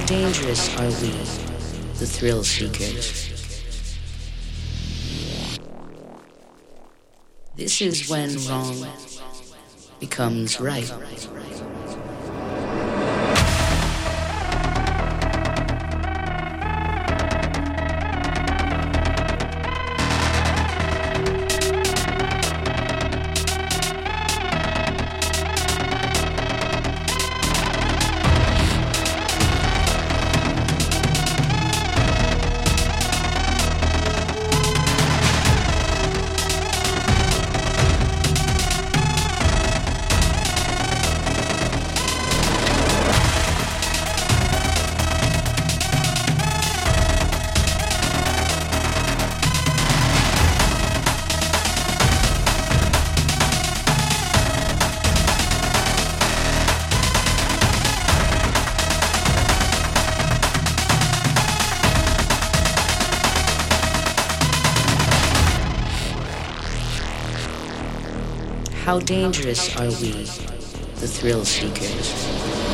dangerous are we, the thrill seekers? This is when wrong becomes right. How dangerous are we, the thrill seekers?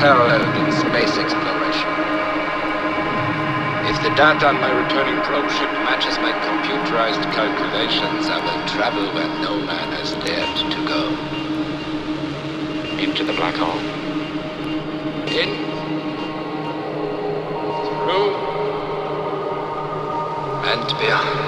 Unparalleled in space exploration. If the data on my returning probe ship matches my computerized calculations, I will travel where no man has dared to go. Into the black hole. In. Through. And beyond.